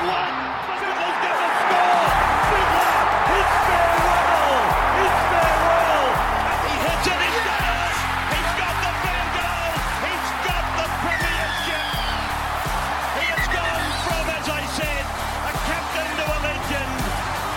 Newcastle have won. Sybil's score. Fiddler. It's farewell. It's farewell. He hits it. He's. He's got the field goal. He's got the premiership. He has gone from, as I said, a captain to a legend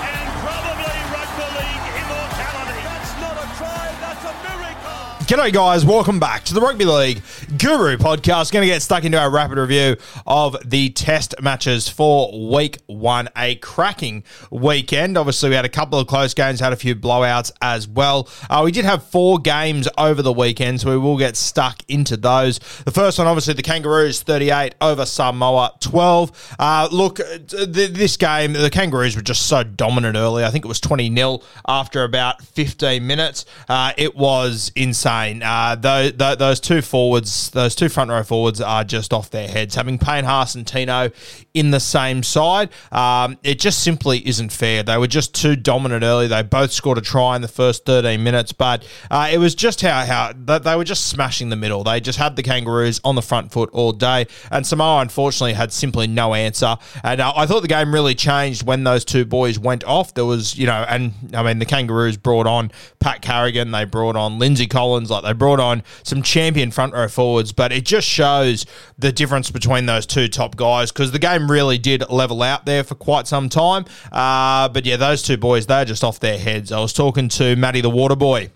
and probably rugby league immortality. That's not a try. That's a miracle. G'day, guys. Welcome back to the Rugby League Guru podcast. Going to get stuck into our rapid review of the test matches for week one. A cracking weekend. Obviously, we had a couple of close games, had a few blowouts as well. Uh, we did have four games over the weekend, so we will get stuck into those. The first one, obviously, the Kangaroos 38 over Samoa 12. Uh, look, th- this game, the Kangaroos were just so dominant early. I think it was 20 0 after about 15 minutes. Uh, it was insane. Uh, those, those two forwards, those two front row forwards are just off their heads. Having Payne Haas and Tino in the same side, um, it just simply isn't fair. They were just too dominant early. They both scored a try in the first 13 minutes, but uh, it was just how, how they were just smashing the middle. They just had the Kangaroos on the front foot all day, and Samoa unfortunately had simply no answer. And uh, I thought the game really changed when those two boys went off. There was, you know, and I mean, the Kangaroos brought on Pat Carrigan, they brought on Lindsay Collins, like they brought on some champion front row forwards, but it just shows the difference between those two top guys because the game really did level out there for quite some time. Uh, but yeah, those two boys, they're just off their heads. I was talking to Matty the Water Boy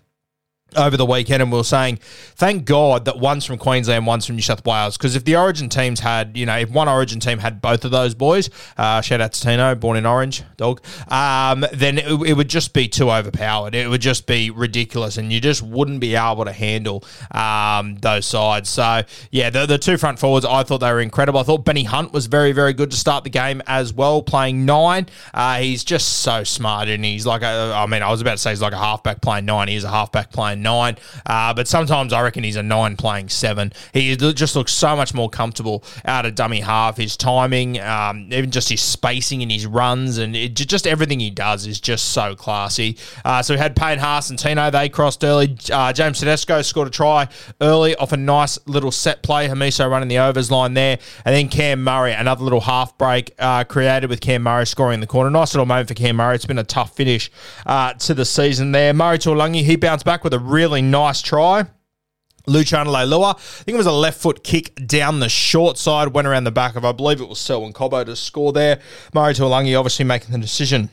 over the weekend and we were saying thank god that one's from queensland one's from new south wales. Because if the origin teams had you know if one origin team had both of those boys uh, shout out to tino born in orange dog um, then it, it, would just be too overpowered. It would just be ridiculous and you just wouldn't be able to handle um, those sides. So yeah the, the two front forwards i thought they were incredible. I thought benny hunt was very very good to start the game as well playing nine. Uh, he's just so smart and he's like a, i mean i was about to say he's like a halfback playing nine. He's a halfback playing nine, uh, but sometimes I reckon he's a nine playing seven. He just looks so much more comfortable out of dummy half. His timing, um, even just his spacing and his runs, and it, just everything he does is just so classy. Uh, so we had Payne Haas and Tino. They crossed early. Uh, James Tedesco scored a try early off a nice little set play. Hamiso running the overs line there, and then Cam Murray, another little half break uh, created with Cam Murray scoring in the corner. Nice little moment for Cam Murray. It's been a tough finish uh, to the season there. Murray Taulagi, he bounced back with a really nice try. Luciano Leilua, I think it was a left foot kick down the short side, went around the back of, I believe it was Selwyn Cobbo to score there. Murray Taulagi obviously making the decision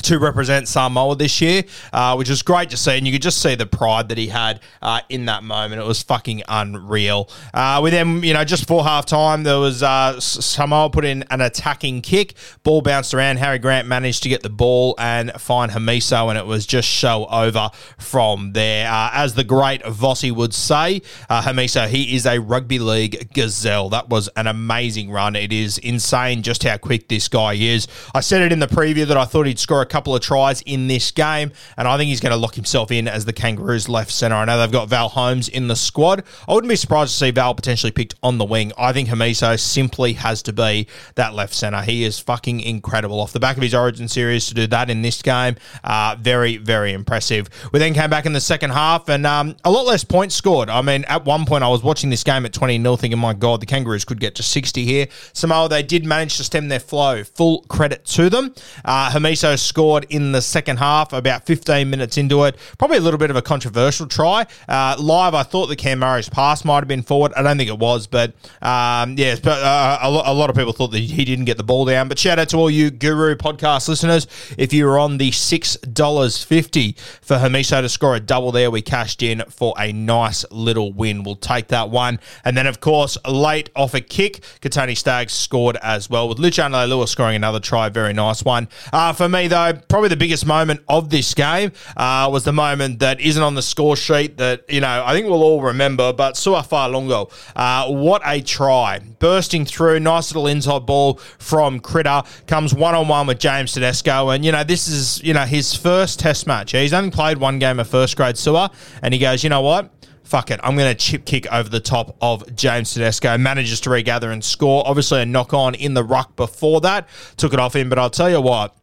to represent Samoa this year, uh, which was great to see. And you could just see the pride that he had uh, in that moment. It was fucking unreal. Uh, with them, you know, just before half time, there was uh, Samoa put in an attacking kick. Ball bounced around. Harry Grant managed to get the ball and find Hamiso, and it was just show over from there. Uh, as the great Vossi would say, uh, Hamiso, he is a rugby league gazelle. That was an amazing run. It is insane just how quick this guy is. I said it in the preview that I thought he'd score a couple of tries in this game, and I think he's going to lock himself in as the Kangaroos left centre. I know they've got Val Holmes in the squad. I wouldn't be surprised to see Val potentially picked on the wing. I think Hamiso simply has to be that left centre. He is fucking incredible off the back of his Origin series to do that in this game. Uh, very, very impressive. We then came back in the second half and um, a lot less points scored. I mean, at one point I was watching this game at 20 0 thinking, my God, the Kangaroos could get to 60 here. Samoa, they did manage to stem their flow. Full credit to them. Uh, Hamiso scored in the second half, about 15 minutes into it. Probably a little bit of a controversial try. Uh, live, I thought the Cam Murray's pass might have been forward. I don't think it was, but um, yes, but uh, a, a lot of people thought that he didn't get the ball down. But shout out to all you Guru podcast listeners. If you were on the $6.50 for Hamiso to score a double there, we cashed in for a nice little win. We'll take that one. And then, of course, late off a kick, Kotoni Staggs scored as well, with Luciano Lewis scoring another try. Very nice one. Uh, for me, though, probably the biggest moment of this game uh, was the moment that isn't on the score sheet that, you know, I think we'll all remember, but Sua Fa'alogo, uh, what a try. Bursting through, nice little inside ball from Critter, comes one on one with James Tedesco. And, you know, this is, you know, his first test match. He's only played one game of first grade Sua, and he goes, you know what? fuck it, I'm going to chip kick over the top of James Tedesco. Manages to regather and score. Obviously, a knock on in the ruck before that. Took it off him, but I'll tell you what.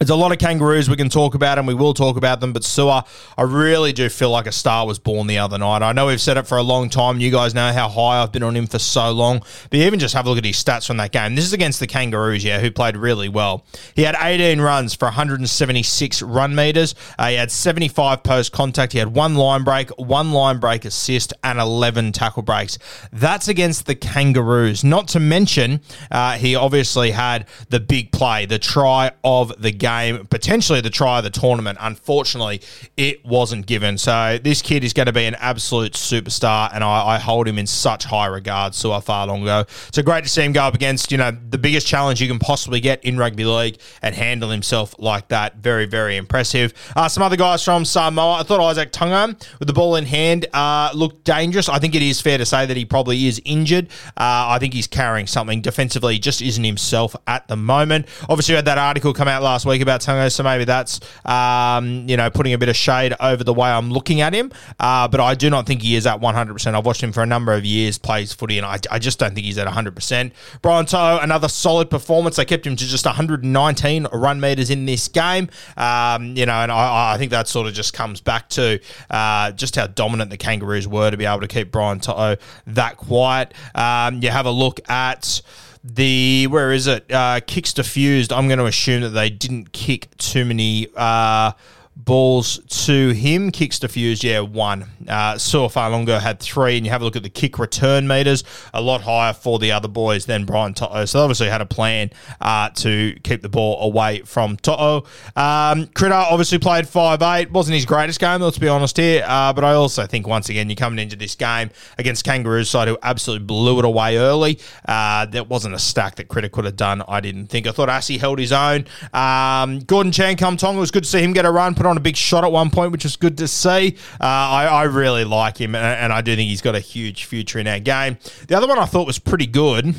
There's a lot of kangaroos we can talk about, and we will talk about them. But Sua, I really do feel like a star was born the other night. I know we've said it for a long time. You guys know how high I've been on him for so long. But even just have a look at his stats from that game. This is against the Kangaroos, yeah, who played really well. He had 18 runs for 176 run meters. Uh, he had 75 post contact. He had one line break, one line break assist, and 11 tackle breaks. That's against the Kangaroos. Not to mention, uh, he obviously had the big play, the try of the game game, potentially the try of the tournament. Unfortunately, it wasn't given. So this kid is going to be an absolute superstar, and I, I hold him in such high regard. Sua Fa'alogo, so great to see him go up against you know the biggest challenge you can possibly get in rugby league and handle himself like that. Very very impressive. Uh, some other guys from Samoa. I thought Izack Tago with the ball in hand uh, looked dangerous. I think it is fair to say that he probably is injured. Uh, I think he's carrying something defensively. Just isn't himself at the moment. Obviously, we had that article come out last week week about Tago, so maybe that's um, you know putting a bit of shade over the way I'm looking at him. Uh, but I do not think he is at 100%. I've watched him for a number of years, plays footy, and I, I just don't think he's at 100%. Brian To'o, another solid performance. They kept him to just 119 run meters in this game. Um, you know, and I, I, think that sort of just comes back to uh, just how dominant the Kangaroos were to be able to keep Brian To'o that quiet. Um, you have a look at the where is it? Uh, kicks diffused. I'm going to assume that they didn't kick too many uh, balls to him. Kicks diffused, yeah, one. Uh, Sua Fa'alogo had three, and you have a look at the kick return meters, a lot higher for the other boys than Brian To'o. So obviously had a plan uh, to keep the ball away from To'o. Um, Critter obviously played five eight. Wasn't his greatest game, let's be honest here. Uh, but I also think, once again, you're coming into this game against Kangaroos side who absolutely blew it away early. Uh, that wasn't a stack that Critter could have done, I didn't think. I thought Asi held his own. Um, Gordon Chan Kum Tong, it was good to see him get a run, put on a big shot at one point, which was good to see. Uh, I, I, really like him, and, and I do think he's got a huge future in our game. The other one I thought was pretty good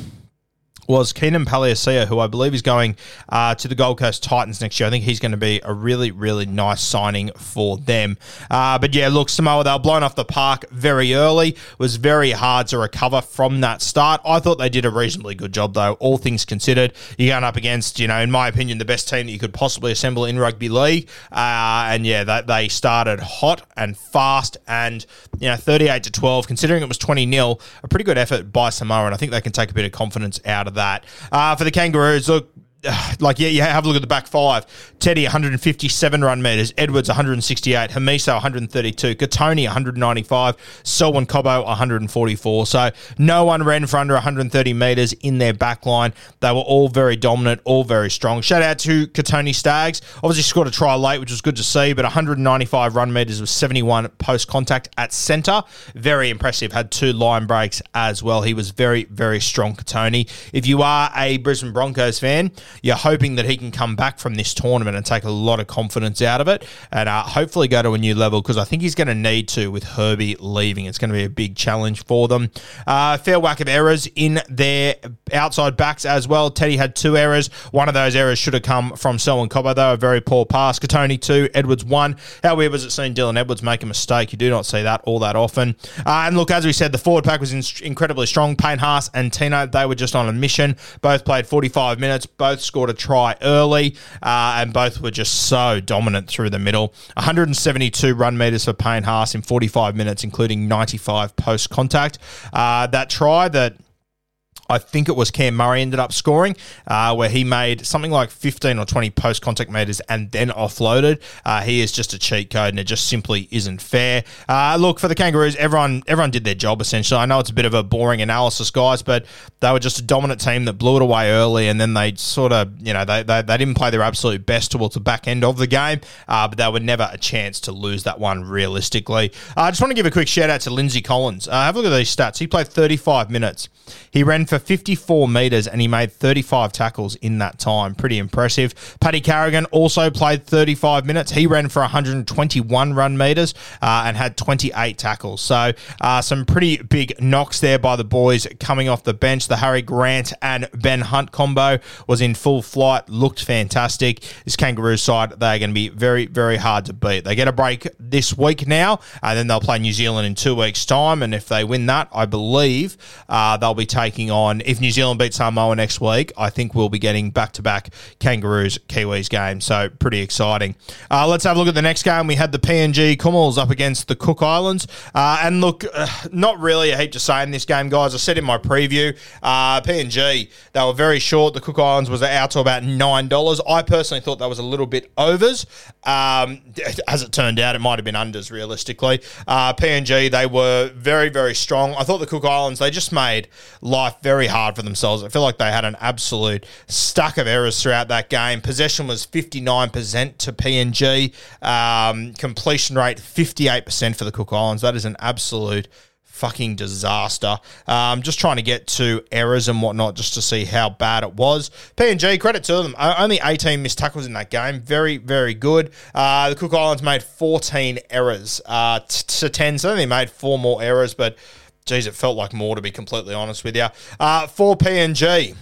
was Keenan Palasia, who I believe is going uh, to the Gold Coast Titans next year. I think he's going to be a really, really nice signing for them. Uh, but yeah, look, Samoa, they were blown off the park very early. It was very hard to recover from that start. I thought they did a reasonably good job, though, all things considered. You're going up against, you know, in my opinion, the best team that you could possibly assemble in rugby league. Uh, and yeah, they, they started hot and fast and, you know, 38 to 12, considering it was 20 0, a pretty good effort by Samoa. And I think they can take a bit of confidence out of that. Uh, for the Kangaroos, look, like yeah, you have a look at the back five. Teddy 157 run meters, Edwards 168, Hamiso 132, Kotoni 195, Selwyn Cobbo 144. So no one ran for under 130 meters in their back line. They were all very dominant, all very strong. Shout out to Kotoni Staggs. Obviously scored a try late, which was good to see, but 195 run meters with 71 post contact at centre. Very impressive. Had two line breaks as well. He was very, very strong, Kotoni. If you are a Brisbane Broncos fan, you're hoping that he can come back from this tournament and take a lot of confidence out of it and uh, hopefully go to a new level because I think he's going to need to with Herbie leaving. It's going to be a big challenge for them. Uh, fair whack of errors in their outside backs as well. Teddy had two errors. One of those errors should have come from Selwyn Cobbo, though. A very poor pass. Kotoni, two. Edwards, one. How weird was it seeing Dylan Edwards make a mistake? You do not see that all that often. Uh, and look, as we said, the forward pack was in- incredibly strong. Payne Haas and Tino, they were just on a mission. Both played 45 minutes. Both scored a try early, uh, and both were just so dominant through the middle. 172 run meters for Payne Haas in 45 minutes, including 95 post contact. Uh, that try that I think it was Cam Murray ended up scoring, uh, where he made something like 15 or 20 post contact meters and then offloaded. Uh, he is just a cheat code, and it just simply isn't fair. Uh, look for the Kangaroos, everyone everyone did their job essentially. I know it's a bit of a boring analysis, guys, but they were just a dominant team that blew it away early, and then they sort of you know they they, they didn't play their absolute best towards the back end of the game, uh, but they were never a chance to lose that one realistically. Uh, I just want to give a quick shout out to Lindsay Collins. Uh, have a look at these stats. He played 35 minutes. He ran for 54 metres and he made 35 tackles in that time. Pretty impressive. Paddy Carrigan also played 35 minutes. He ran for 121 run metres uh, and had 28 tackles. So uh, some pretty big knocks there by the boys coming off the bench. The Harry Grant and Ben Hunt combo was in full flight, looked fantastic. This Kangaroo side, they're going to be very, very hard to beat. They get a break this week now, and then they'll play New Zealand in two weeks' time. And if they win that, I believe uh, they'll be taking on, if New Zealand beats Samoa next week, I think we'll be getting back to back Kangaroos Kiwis game. So pretty exciting. Uh, let's have a look at the next game. We had the PNG Kumuls up against the Cook Islands. Uh, and look, uh, not really a heap to say in this game, guys. I said in my preview, uh, PNG, they were very short. The Cook Islands was out to about $9. I personally thought that was a little bit overs. Um, as it turned out, it might have been unders realistically. Uh, PNG, they were very, very strong. I thought the Cook Islands, they just made life very hard for themselves. I feel like they had an absolute stack of errors throughout that game. Possession was 59% to PNG. Um, completion rate 58% for the Cook Islands. That is an absolute fucking disaster. Um, just trying to get to errors and whatnot just to see how bad it was. PNG, credit to them. Only 18 missed tackles in that game. Very, very good. Uh, the Cook Islands made 14 errors uh, to 10, so they made four more errors, but geez, it felt like more to be completely honest with you. Uh, for PNG.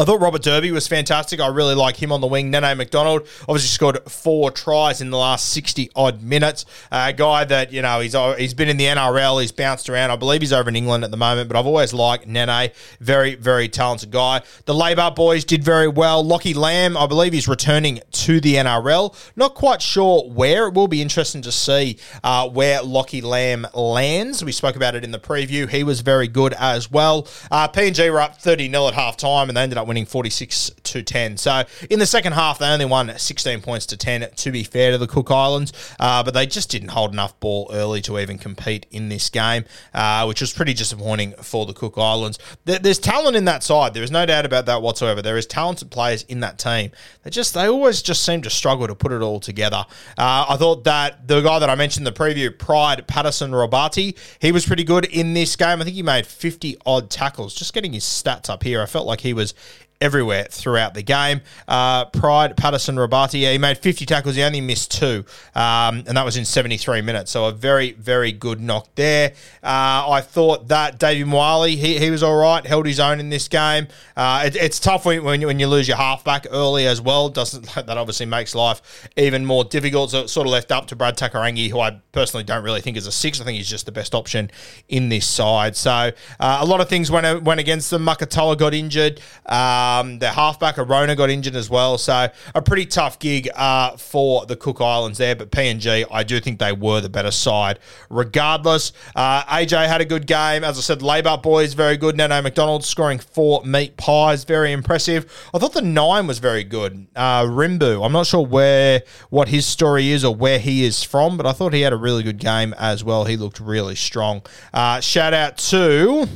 I thought Robert Derby was fantastic. I really like him on the wing. Nene McDonald obviously scored four tries in the last 60 odd minutes. A uh, guy that, you know, he's he's been in the NRL, he's bounced around. I believe he's over in England at the moment, but I've always liked Nene. Very, very talented guy. The Labour boys did very well. Lockie Lam, I believe he's returning to the NRL. Not quite sure where. It will be interesting to see uh, where Lockie Lam lands. We spoke about it in the preview. He was very good as well. Uh, PNG were up 30 0 at half time and they ended up winning 46 to 10. So in the second half, they only won 16 points to 10, to be fair to the Cook Islands, uh, but they just didn't hold enough ball early to even compete in this game, uh, which was pretty disappointing for the Cook Islands. There's talent in that side. There is no doubt about that whatsoever. There is talented players in that team. They just they always just seem to struggle to put it all together. Uh, I thought that the guy that I mentioned in the preview, Pride Petterson Robati, he was pretty good in this game. I think he made 50 odd tackles. Just getting his stats up here, I felt like he was everywhere throughout the game. Uh, Pride, Petterson, Robati, yeah, he made 50 tackles. He only missed two, um, and that was in 73 minutes. So a very, very good knock there. Uh, I thought that Davey Moale, he, he was all right, held his own in this game. Uh, it, it's tough when, when, you, when you lose your halfback early as well. Doesn't That obviously makes life even more difficult. So it sort of left up to Brad Takairangi, who I personally don't really think is a six. I think he's just the best option in this side. So uh, a lot of things went, went against them. Makatoa got injured. Uh, um, their halfback Arona got injured as well, so a pretty tough gig uh, for the Cook Islands there. But PNG, I do think they were the better side. Regardless, uh, AJ had a good game. As I said, Labour boys very good. Nene McDonald scoring four meat pies, very impressive. I thought the nine was very good. Uh, Rimbu, I'm not sure where what his story is or where he is from, but I thought he had a really good game as well. He looked really strong. Uh, shout out to.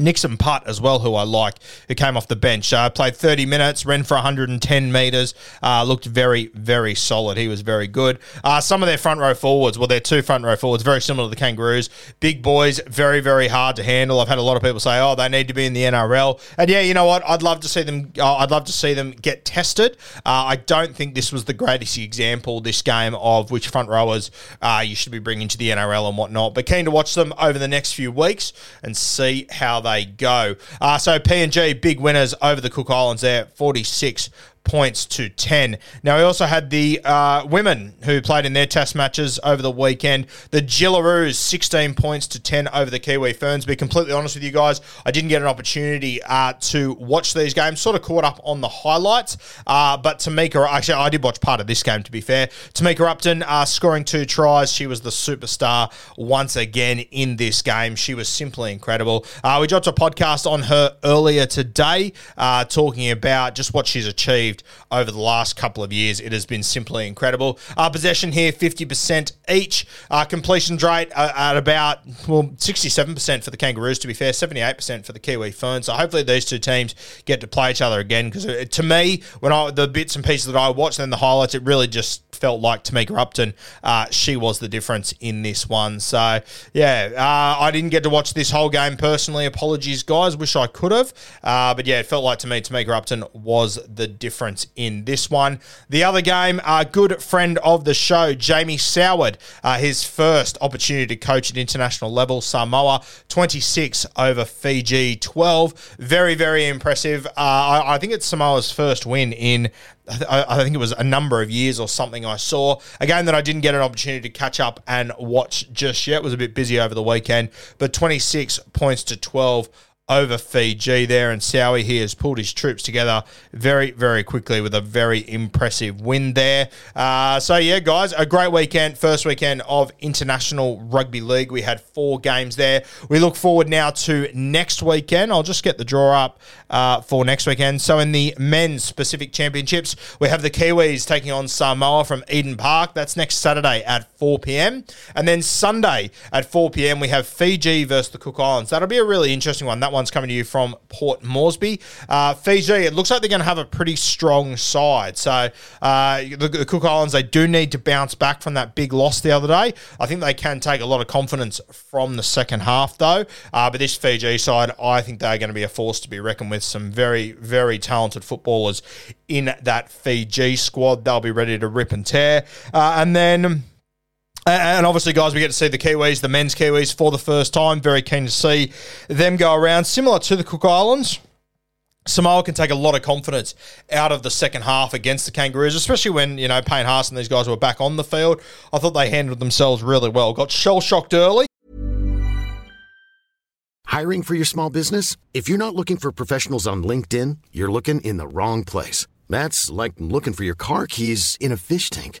Nixon Putt as well, who I like, who came off the bench. Uh, played 30 minutes, ran for 110 metres, uh, looked very, very solid. He was very good. Uh, some of their front row forwards, well, their two front row forwards, very similar to the Kangaroos. Big boys, very, very hard to handle. I've had a lot of people say, oh, they need to be in the NRL. And yeah, you know what? I'd love to see them. Uh, I'd love to see them get tested. Uh, I don't think this was the greatest example this game of which front rowers uh, you should be bringing to the NRL and whatnot. But keen to watch them over the next few weeks and see how they they go. Uh, so PNG, big winners over the Cook Islands there, 46 points to 10. Now, we also had the uh, women who played in their test matches over the weekend. The Jillaroos, 16 points to 10 over the Kiwi Ferns. To be completely honest with you guys, I didn't get an opportunity uh, to watch these games. Sort of caught up on the highlights. Uh, but Tamika, actually, I did watch part of this game, to be fair. Tamika Upton uh, scoring two tries. She was the superstar once again in this game. She was simply incredible. Uh, we dropped a podcast on her earlier today uh, talking about just what she's achieved over the last couple of years. It has been simply incredible. Our uh, possession here, 50% each. Uh, completion rate uh, at about, well, 67% for the Kangaroos, to be fair, 78% for the Kiwi Ferns. So hopefully these two teams get to play each other again because to me, when I the bits and pieces that I watched and the highlights, it really just felt like Tamika Upton, uh, she was the difference in this one. So, yeah, uh, I didn't get to watch this whole game personally. Apologies, guys. Wish I could have. Uh, but yeah, it felt like to me Tamika Upton was the difference in this one. The other game, a good friend of the show, Jamie Soward, uh, his first opportunity to coach at international level, Samoa, 26 over Fiji 12. Very, very impressive. Uh, I, I think it's Samoa's first win in I, think it was a number of years or something I saw. A game that I didn't get an opportunity to catch up and watch just yet. Was a bit busy over the weekend, but 26 points to 12 over Fiji there, and Sowie here has pulled his troops together very, very quickly with a very impressive win there. Uh, so, yeah, guys, a great weekend, first weekend of International Rugby League. We had four games there. We look forward now to next weekend. I'll just get the draw up uh, for next weekend. So, in the men's Pacific Championships, we have the Kiwis taking on Samoa from Eden Park. That's next Saturday at 4 p.m. And then Sunday at 4 p.m., we have Fiji versus the Cook Islands. That'll be a really interesting one. That one one's coming to you from Port Moresby. Uh, Fiji, it looks like they're going to have a pretty strong side. So uh, the, the, Cook Islands, they do need to bounce back from that big loss the other day. I think they can take a lot of confidence from the second half, though. Uh, but this Fiji side, I think they're going to be a force to be reckoned with. Some very, very talented footballers in that Fiji squad. They'll be ready to rip and tear. Uh, and then. And obviously, guys, we get to see the Kiwis, the men's Kiwis, for the first time. Very keen to see them go around. Similar to the Cook Islands, Samoa can take a lot of confidence out of the second half against the Kangaroos, especially when, you know, Payne Haas and these guys were back on the field. I thought they handled themselves really well. Got shell shocked early. Hiring for your small business? If you're not looking for professionals on LinkedIn, you're looking in the wrong place. That's like looking for your car keys in a fish tank.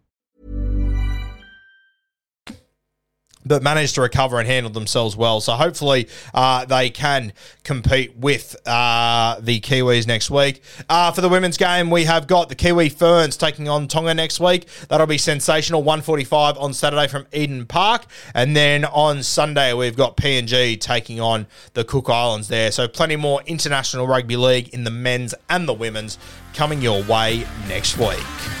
But managed to recover and handle themselves well. So hopefully uh, they can compete with uh, the Kiwis next week. Uh, for the women's game, we have got the Kiwi Ferns taking on Tonga next week. That'll be sensational. 145 on Saturday from Eden Park. And then on Sunday, we've got PNG taking on the Cook Islands there. So plenty more international rugby league in the men's and the women's coming your way next week.